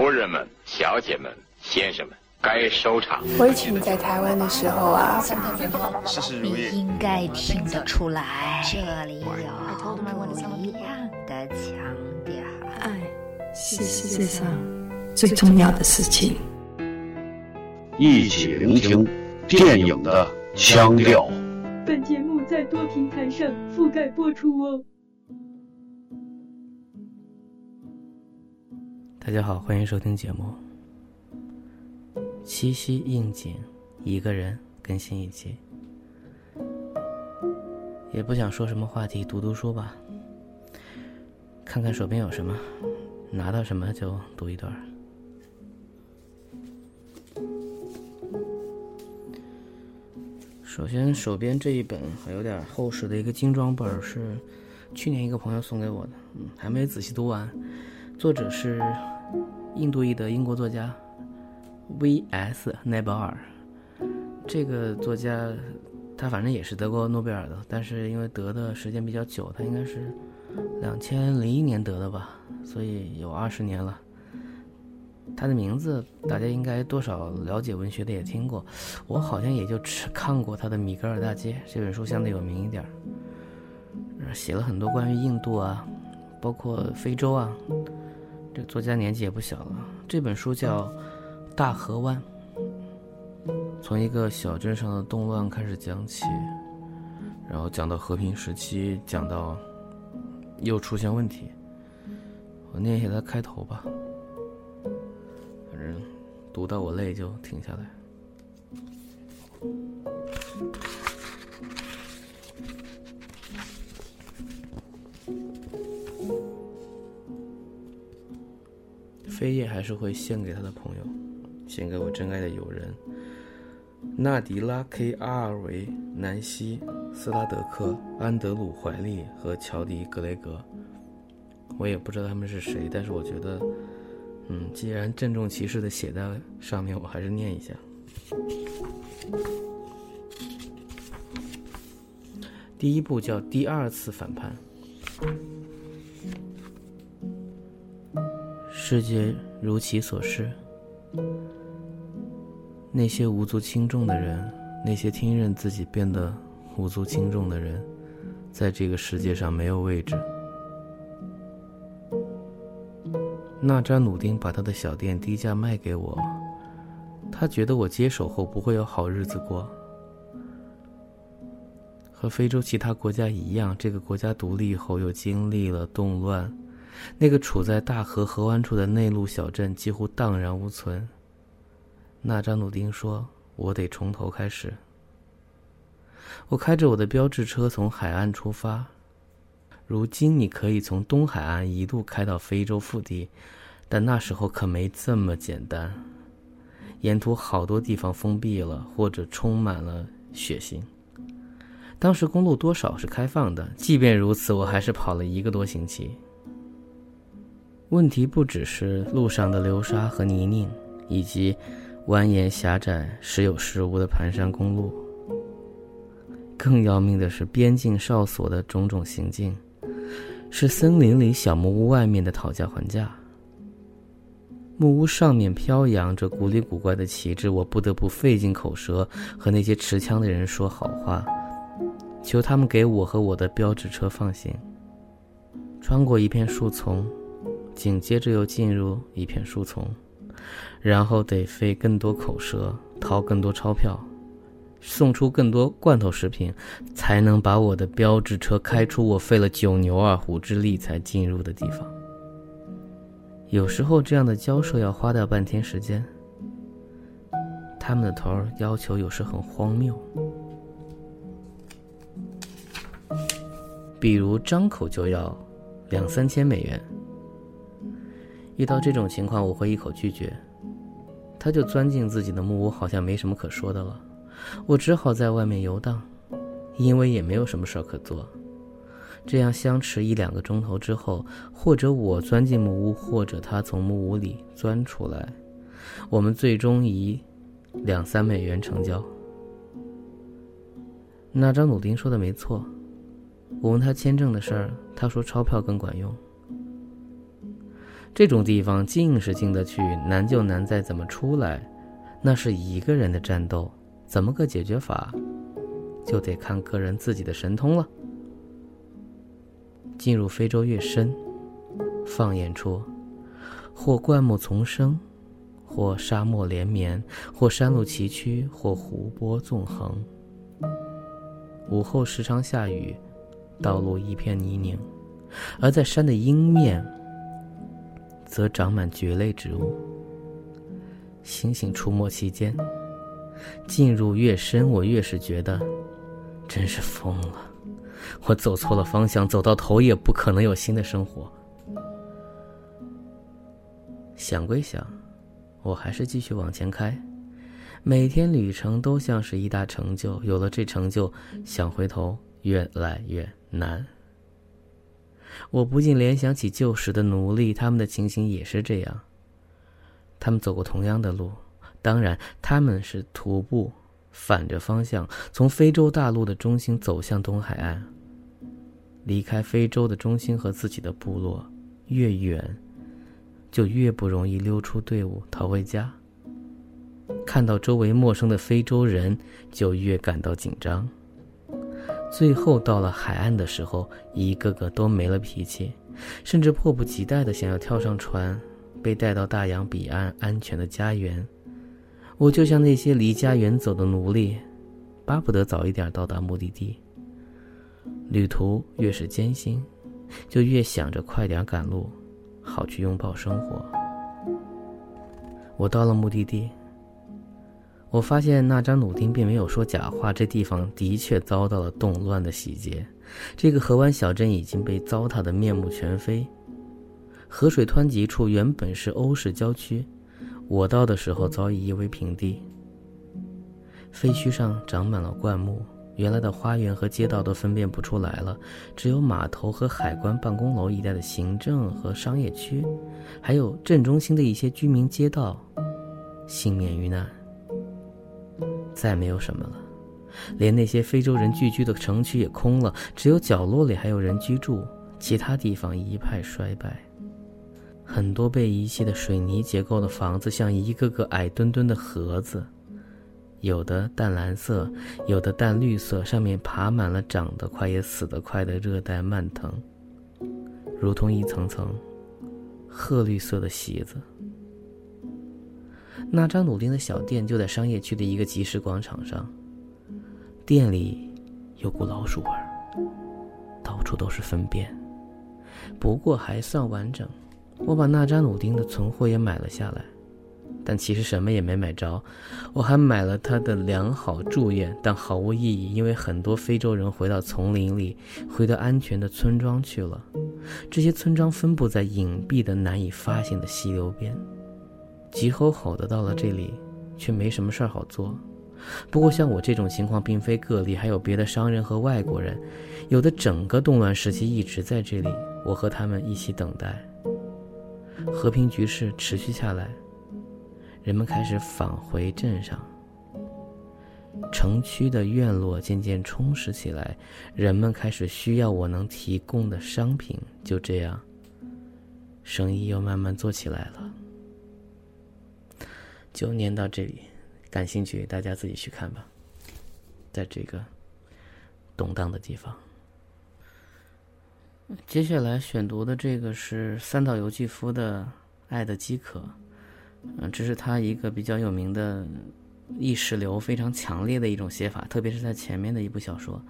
夫人们、小姐们、先生们，该收场。我以前在台湾的时候啊，事事如你意。应该听得出来，这里有不一样的腔调。爱是世界上最重要的事情。一起聆听电影的腔调。本节目在多平台上覆盖播出哦。大家好，欢迎收听节目。七夕应景，一个人更新一集。也不想说什么话题，读读书吧。看看手边有什么，拿到什么就读一段。首先，手边这一本还有点厚实的一个精装本是去年一个朋友送给我的，嗯，还没仔细读完。作者是印度裔的英国作家 V.S. 奈保尔。这个作家他反正也是得过诺贝尔的，但是因为得的时间比较久，他应该是两千零一年得的吧，所以有二十年了。他的名字大家应该多少了解文学的也听过，我好像也就只看过他的《米格尔大街》这本书相对有名一点儿，写了很多关于印度啊，包括非洲啊。这作家年纪也不小了。这本书叫《大河湾》，从一个小镇上的动乱开始讲起，然后讲到和平时期，讲到又出现问题。我念一下它开头吧，反正读到我累就停下来。飞叶还是会献给他的朋友，献给我真爱的友人纳迪拉 ·K· 阿尔维、南希、斯拉德克、安德鲁·怀利和乔迪·格雷格。我也不知道他们是谁，但是我觉得，嗯，既然郑重其事的写在上面，我还是念一下。第一部叫《第二次反叛》。世界如其所示，那些无足轻重的人，那些听任自己变得无足轻重的人，在这个世界上没有位置。纳扎努丁把他的小店低价卖给我，他觉得我接手后不会有好日子过。和非洲其他国家一样，这个国家独立后又经历了动乱。那个处在大河河湾处的内陆小镇几乎荡然无存。纳扎努丁说：“我得从头开始。”我开着我的标志车从海岸出发。如今你可以从东海岸一路开到非洲腹地，但那时候可没这么简单。沿途好多地方封闭了，或者充满了血腥。当时公路多少是开放的，即便如此，我还是跑了一个多星期。问题不只是路上的流沙和泥泞，以及蜿蜒狭窄、时有时无的盘山公路。更要命的是边境哨所的种种行径，是森林里小木屋外面的讨价还价。木屋上面飘扬着古里古怪的旗帜，我不得不费尽口舌和那些持枪的人说好话，求他们给我和我的标志车放行。穿过一片树丛。紧接着又进入一片树丛，然后得费更多口舌，掏更多钞票，送出更多罐头食品，才能把我的标志车开出我费了九牛二虎之力才进入的地方。有时候这样的交涉要花掉半天时间。他们的头儿要求有时很荒谬，比如张口就要两三千美元。遇到这种情况，我会一口拒绝。他就钻进自己的木屋，好像没什么可说的了。我只好在外面游荡，因为也没有什么事儿可做。这样相持一两个钟头之后，或者我钻进木屋，或者他从木屋里钻出来，我们最终以两三美元成交。那张鲁丁说的没错，我问他签证的事儿，他说钞票更管用。这种地方进是进得去，难就难在怎么出来。那是一个人的战斗，怎么个解决法，就得看个人自己的神通了。进入非洲越深，放眼处，或灌木丛生，或沙漠连绵，或山路崎岖，或湖泊纵横。午后时常下雨，道路一片泥泞，而在山的阴面，则长满蕨类植物。星星出没期间，进入越深，我越是觉得，真是疯了。我走错了方向，走到头也不可能有新的生活。想归想，我还是继续往前开。每天旅程都像是一大成就，有了这成就，想回头越来越难。我不禁联想起旧时的奴隶，他们的情形也是这样。他们走过同样的路，当然他们是徒步，反着方向从非洲大陆的中心走向东海岸。离开非洲的中心和自己的部落越远，就越不容易溜出队伍逃回家。看到周围陌生的非洲人，就越感到紧张。最后到了海岸的时候，一个个都没了脾气，甚至迫不及待地想要跳上船。被带到大洋彼岸安全的家园，我就像那些离家远走的奴隶，巴不得早一点到达目的地。旅途越是艰辛，就越想着快点赶路，好去拥抱生活。我到了目的地，我发现那张努丁并没有说假话，这地方的确遭到了动乱的洗劫，这个河湾小镇已经被糟蹋的面目全非。河水湍急处原本是欧式郊区，我到的时候早已夷为平地。废墟上长满了灌木，原来的花园和街道都分辨不出来了，只有码头和海关办公楼一带的行政和商业区，还有镇中心的一些居民街道，幸免于难。再没有什么了，连那些非洲人聚居的城区也空了，只有角落里还有人居住，其他地方一派衰败。很多被遗弃的水泥结构的房子，像一个个矮墩墩的盒子，有的淡蓝色，有的淡绿色，上面爬满了长得快也死得快的热带蔓藤，如同一层层褐绿色的席子。那张努丁的小店就在商业区的一个集市广场上，店里有股老鼠味儿，到处都是粪便，不过还算完整。我把纳扎努丁的存货也买了下来，但其实什么也没买着。我还买了他的良好祝愿，但毫无意义，因为很多非洲人回到丛林里，回到安全的村庄去了。这些村庄分布在隐蔽的、难以发现的溪流边，急吼吼的到了这里，却没什么事儿好做。不过像我这种情况并非个例，还有别的商人和外国人，有的整个动乱时期一直在这里，我和他们一起等待。和平局势持续下来，人们开始返回镇上。城区的院落渐渐充实起来，人们开始需要我能提供的商品。就这样，生意又慢慢做起来了。就念到这里，感兴趣大家自己去看吧。在这个动荡的地方。接下来选读的这个是三岛由纪夫的《爱的饥渴》，嗯，这是他一个比较有名的意识流非常强烈的一种写法，特别是在前面的一部小说。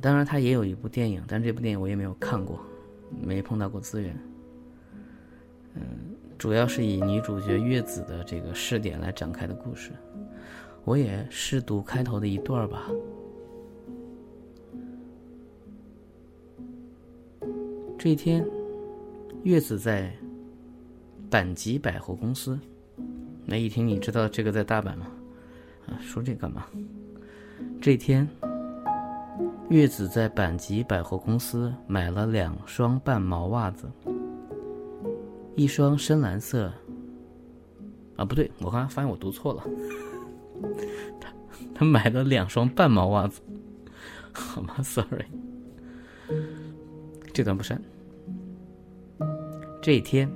当然，他也有一部电影，但这部电影我也没有看过，没碰到过资源。嗯，主要是以女主角月子的这个视点来展开的故事。我也试读开头的一段吧。这一天，月子在阪急百货公司。那一听，你知道这个在大阪吗？啊，说这干嘛？这一天，月子在阪急百货公司买了两双半毛袜子，一双深蓝色。啊，不对，我刚才发现我读错了。他他买了两双半毛袜子，好吗？Sorry，这段不删。这一天，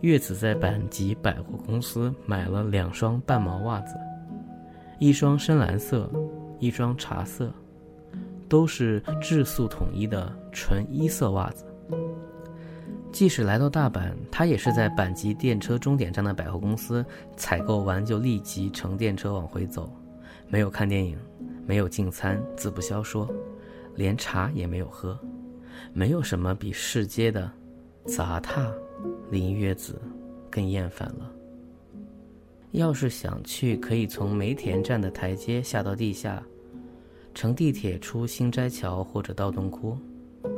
月子在阪急百货公司买了两双半毛袜子，一双深蓝色，一双茶色，都是质素统一的纯一色袜子。即使来到大阪，他也是在阪急电车终点站的百货公司采购完就立即乘电车往回走，没有看电影，没有进餐，自不消说，连茶也没有喝，没有什么比市街的杂沓林月子更厌烦了。要是想去，可以从梅田站的台阶下到地下，乘地铁出新斋桥或者道顿窟，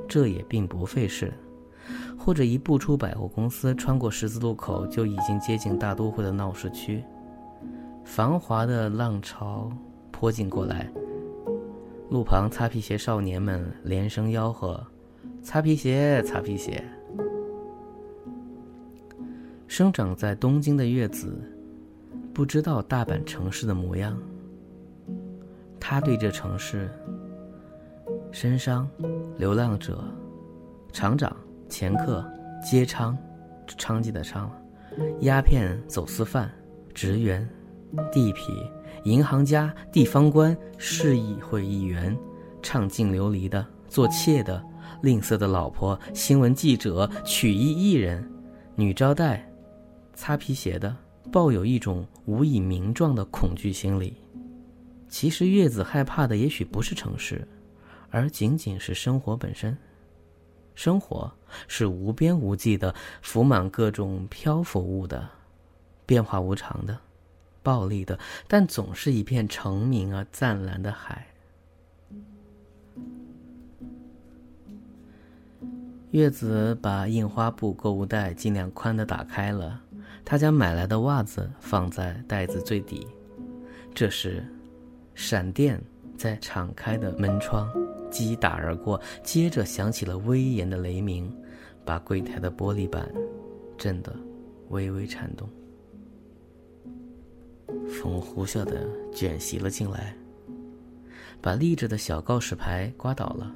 这也并不费事。或者一步出百货公司，穿过十字路口，就已经接近大都会的闹市区。繁华的浪潮泼进过来，路旁擦皮鞋少年们连声吆喝：“擦皮鞋，擦皮鞋！”生长在东京的月子，不知道大阪城市的模样。他对这城市，身商、流浪者、厂长。掮客、街娼，娼妓的娼，鸦片走私犯、职员、地痞、银行家、地方官、市议会议员，唱尽流离的、做妾的、吝啬的老婆、新闻记者、曲艺艺人、女招待、擦皮鞋的，抱有一种无以名状的恐惧心理。其实月子害怕的也许不是城市，而仅仅是生活本身。生活是无边无际的，浮满各种漂浮物的，变化无常的，暴力的，但总是一片澄明而湛蓝的海。月子把印花布购物袋尽量宽的打开了，他将买来的袜子放在袋子最底。这时，闪电在敞开的门窗。击打而过，接着响起了威严的雷鸣，把柜台的玻璃板震得微微颤动。风呼啸的卷袭了进来，把立着的小告示牌刮倒了，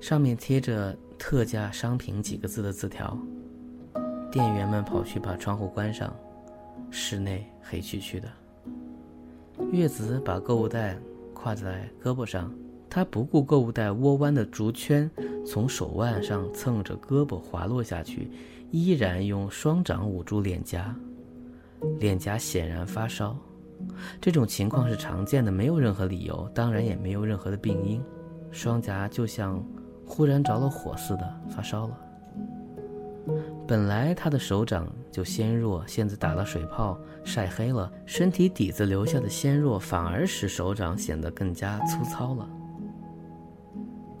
上面贴着“特价商品”几个字的字条。店员们跑去把窗户关上，室内黑黢黢的。月子把购物袋挎在胳膊上。他不顾购物袋窝弯的竹圈从手腕上蹭着胳膊滑落下去，依然用双掌捂住脸颊，脸颊显然发烧。这种情况是常见的，没有任何理由，当然也没有任何的病因。双颊就像忽然着了火似的发烧了。本来他的手掌就纤弱，现在打了水泡晒黑了，身体底子留下的纤弱反而使手掌显得更加粗糙了。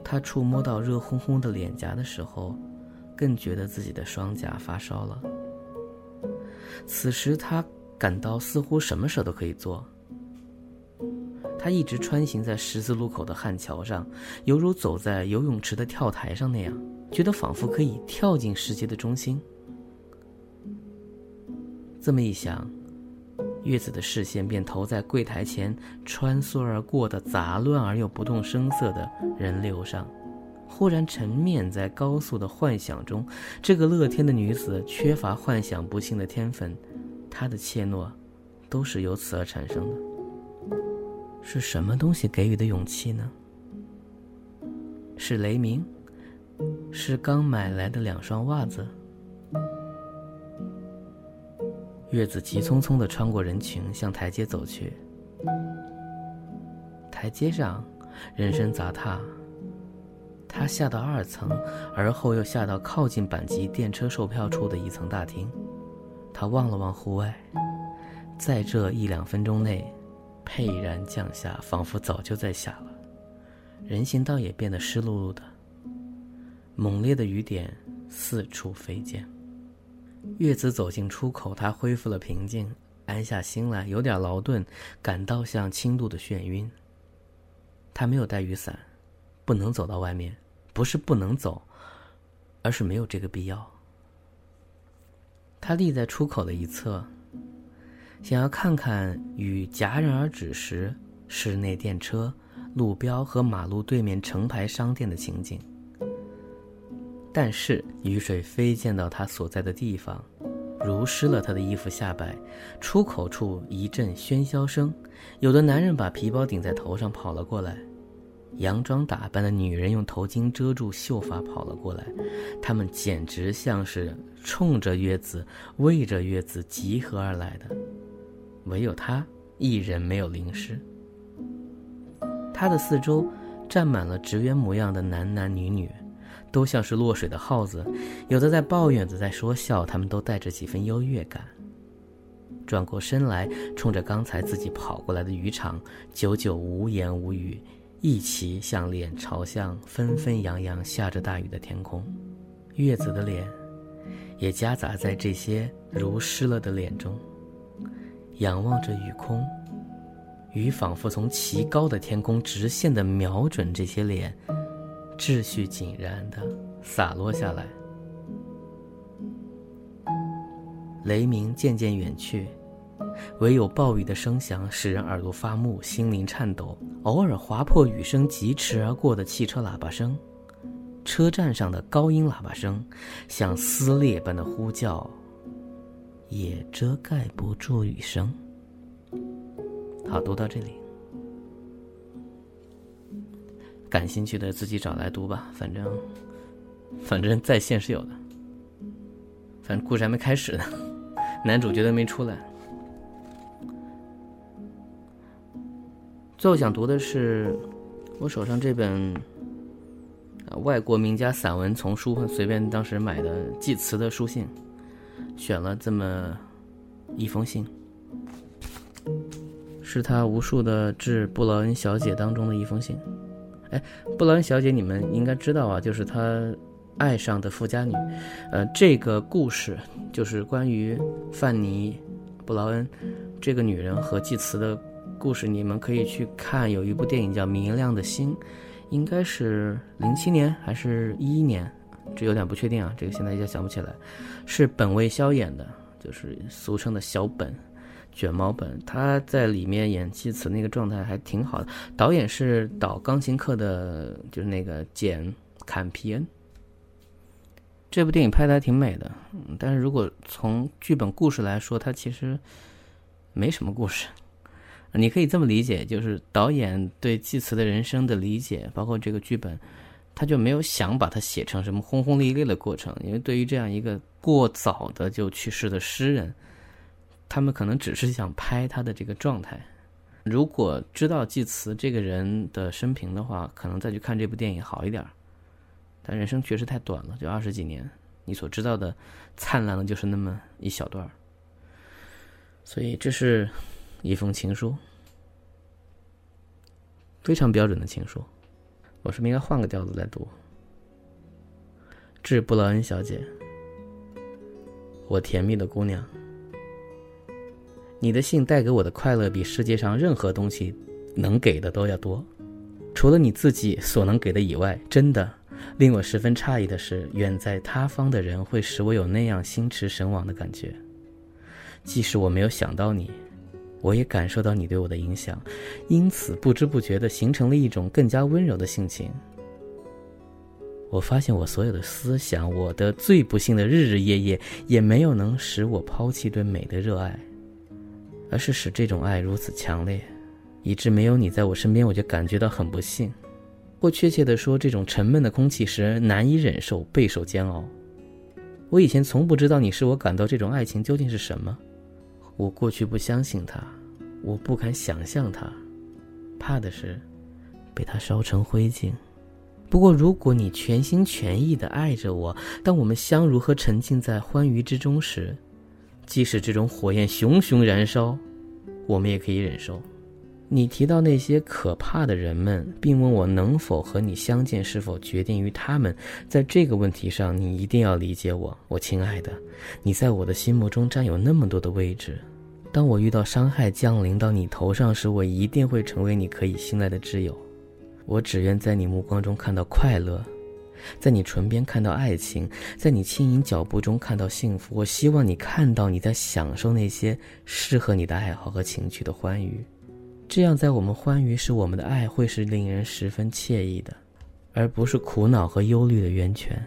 他触摸到热烘烘的脸颊的时候，更觉得自己的双颊发烧了。此时他感到似乎什么事都可以做。他一直穿行在十字路口的汉桥上，犹如走在游泳池的跳台上那样，觉得仿佛可以跳进世界的中心。这么一想。月子的视线便投在柜台前穿梭而过的杂乱而又不动声色的人流上，忽然沉湎在高速的幻想中。这个乐天的女子缺乏幻想不幸的天分，她的怯懦，都是由此而产生的。是什么东西给予的勇气呢？是雷鸣？是刚买来的两双袜子？月子急匆匆地穿过人群，向台阶走去。台阶上，人声杂沓。他下到二层，而后又下到靠近阪急电车售票处的一层大厅。他望了望户外，在这一两分钟内，沛然降下，仿佛早就在下了。人行道也变得湿漉漉的，猛烈的雨点四处飞溅。月子走进出口，他恢复了平静，安下心来，有点劳顿，感到像轻度的眩晕。他没有带雨伞，不能走到外面，不是不能走，而是没有这个必要。他立在出口的一侧，想要看看雨戛然而止时，室内电车、路标和马路对面成排商店的情景。但是雨水飞溅到他所在的地方，濡湿了他的衣服下摆，出口处一阵喧嚣声，有的男人把皮包顶在头上跑了过来，佯装打扮的女人用头巾遮住秀发跑了过来，他们简直像是冲着月子、为着月子集合而来的，唯有他一人没有淋湿。他的四周站满了职员模样的男男女女。都像是落水的耗子，有的在抱怨，有的在说笑，他们都带着几分优越感。转过身来，冲着刚才自己跑过来的渔场，久久无言无语，一齐向脸朝向纷纷扬扬下着大雨的天空。月子的脸，也夹杂在这些如湿了的脸中，仰望着雨空，雨仿佛从奇高的天空直线的瞄准这些脸。秩序井然的洒落下来，雷鸣渐渐远去，唯有暴雨的声响使人耳朵发木，心灵颤抖。偶尔划破雨声疾驰而过的汽车喇叭声，车站上的高音喇叭声，像撕裂般的呼叫，也遮盖不住雨声。好，读到这里。感兴趣的自己找来读吧，反正，反正在线是有的。反正故事还没开始呢，男主角都没出来。最后想读的是我手上这本外国名家散文丛书，随便当时买的祭词的书信，选了这么一封信，是他无数的致布劳恩小姐当中的一封信。哎，布劳恩小姐，你们应该知道啊，就是他爱上的富家女。呃，这个故事就是关于范尼·布劳恩这个女人和祭词的故事。你们可以去看，有一部电影叫《明亮的心》，应该是零七年还是一一年，这有点不确定啊，这个现在一下想不起来。是本卫肖演的，就是俗称的小本。卷毛本，他在里面演祭词那个状态还挺好的。导演是导钢琴课的，就是那个简坎皮恩。这部电影拍的还挺美的，但是如果从剧本故事来说，它其实没什么故事。你可以这么理解，就是导演对祭词的人生的理解，包括这个剧本，他就没有想把它写成什么轰轰烈烈的过程，因为对于这样一个过早的就去世的诗人。他们可能只是想拍他的这个状态。如果知道祭词这个人的生平的话，可能再去看这部电影好一点。但人生确实太短了，就二十几年，你所知道的灿烂的就是那么一小段儿所以这是一封情书，非常标准的情书。我是不是应该换个调子来读？致布劳恩小姐，我甜蜜的姑娘。你的信带给我的快乐，比世界上任何东西能给的都要多。除了你自己所能给的以外，真的令我十分诧异的是，远在他方的人会使我有那样心驰神往的感觉。即使我没有想到你，我也感受到你对我的影响，因此不知不觉地形成了一种更加温柔的性情。我发现我所有的思想，我的最不幸的日日夜夜，也没有能使我抛弃对美的热爱。而是使这种爱如此强烈，以致没有你在我身边，我就感觉到很不幸。或确切地说，这种沉闷的空气使人难以忍受，备受煎熬。我以前从不知道你使我感到这种爱情究竟是什么。我过去不相信它，我不敢想象它，怕的是被它烧成灰烬。不过，如果你全心全意地爱着我，当我们相如和沉浸在欢愉之中时，即使这种火焰熊熊燃烧，我们也可以忍受。你提到那些可怕的人们，并问我能否和你相见，是否决定于他们。在这个问题上，你一定要理解我，我亲爱的。你在我的心目中占有那么多的位置。当我遇到伤害降临到你头上时，我一定会成为你可以信赖的挚友。我只愿在你目光中看到快乐。在你唇边看到爱情，在你轻盈脚步中看到幸福。我希望你看到你在享受那些适合你的爱好和情趣的欢愉，这样在我们欢愉时，我们的爱会是令人十分惬意的，而不是苦恼和忧虑的源泉。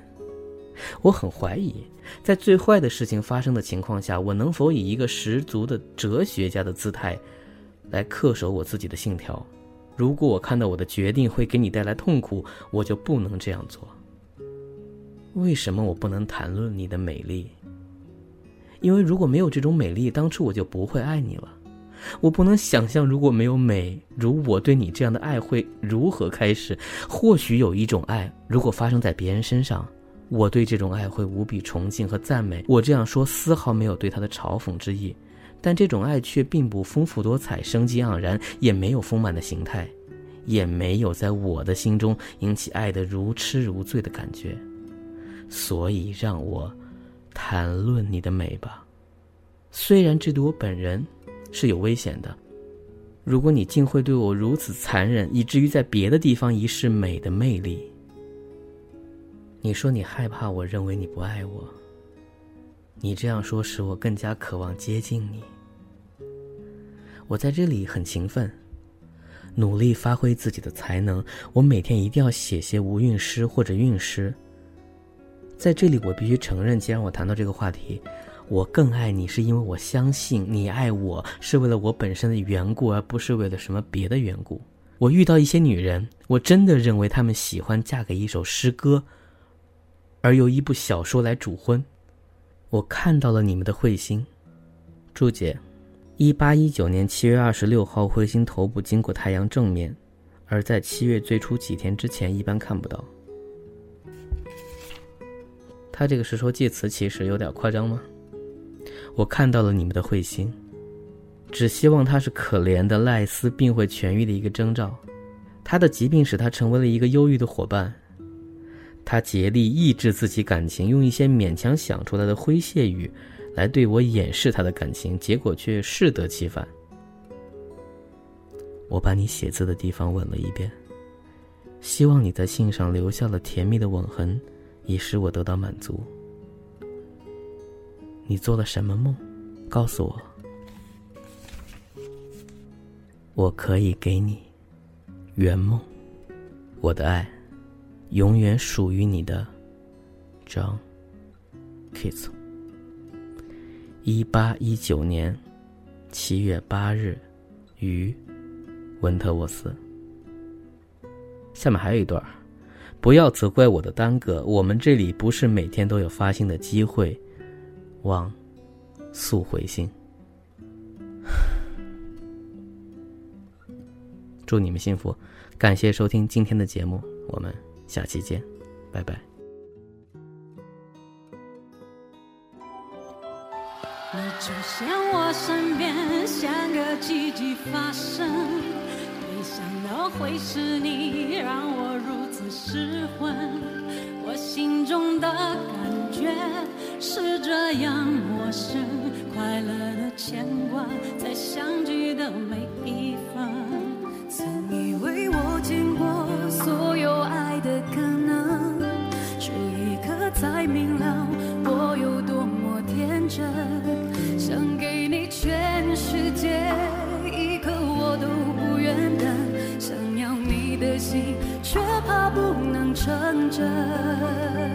我很怀疑，在最坏的事情发生的情况下，我能否以一个十足的哲学家的姿态，来恪守我自己的信条？如果我看到我的决定会给你带来痛苦，我就不能这样做。为什么我不能谈论你的美丽？因为如果没有这种美丽，当初我就不会爱你了。我不能想象如果没有美，如我对你这样的爱会如何开始。或许有一种爱，如果发生在别人身上，我对这种爱会无比崇敬和赞美。我这样说丝毫没有对他的嘲讽之意，但这种爱却并不丰富多彩、生机盎然，也没有丰满的形态，也没有在我的心中引起爱的如痴如醉的感觉。所以，让我谈论你的美吧。虽然这对我本人是有危险的，如果你竟会对我如此残忍，以至于在别的地方遗失美的魅力。你说你害怕我认为你不爱我，你这样说使我更加渴望接近你。我在这里很勤奋，努力发挥自己的才能。我每天一定要写些无韵诗或者韵诗。在这里，我必须承认，既然我谈到这个话题，我更爱你，是因为我相信你爱我是为了我本身的缘故，而不是为了什么别的缘故。我遇到一些女人，我真的认为她们喜欢嫁给一首诗歌，而由一部小说来主婚。我看到了你们的彗星，注解：一八一九年七月二十六号，彗星头部经过太阳正面，而在七月最初几天之前，一般看不到。他这个是说借词，其实有点夸张吗？我看到了你们的彗星，只希望他是可怜的赖斯病会痊愈的一个征兆。他的疾病使他成为了一个忧郁的伙伴。他竭力抑制自己感情，用一些勉强想出来的诙谐语，来对我掩饰他的感情，结果却适得其反。我把你写字的地方吻了一遍，希望你在信上留下了甜蜜的吻痕。以使我得到满足。你做了什么梦？告诉我，我可以给你圆梦。我的爱，永远属于你的张 Kiss。一八一九年七月八日，于温特沃斯。下面还有一段。不要责怪我的耽搁，我们这里不是每天都有发信的机会。望速回信。祝你们幸福，感谢收听今天的节目，我们下期见，拜拜。你出现我身边，像个奇迹发生，没想到会是你，让我如。失魂，我心中的感觉是这样陌生，快乐的牵挂在相聚的每一分。成真，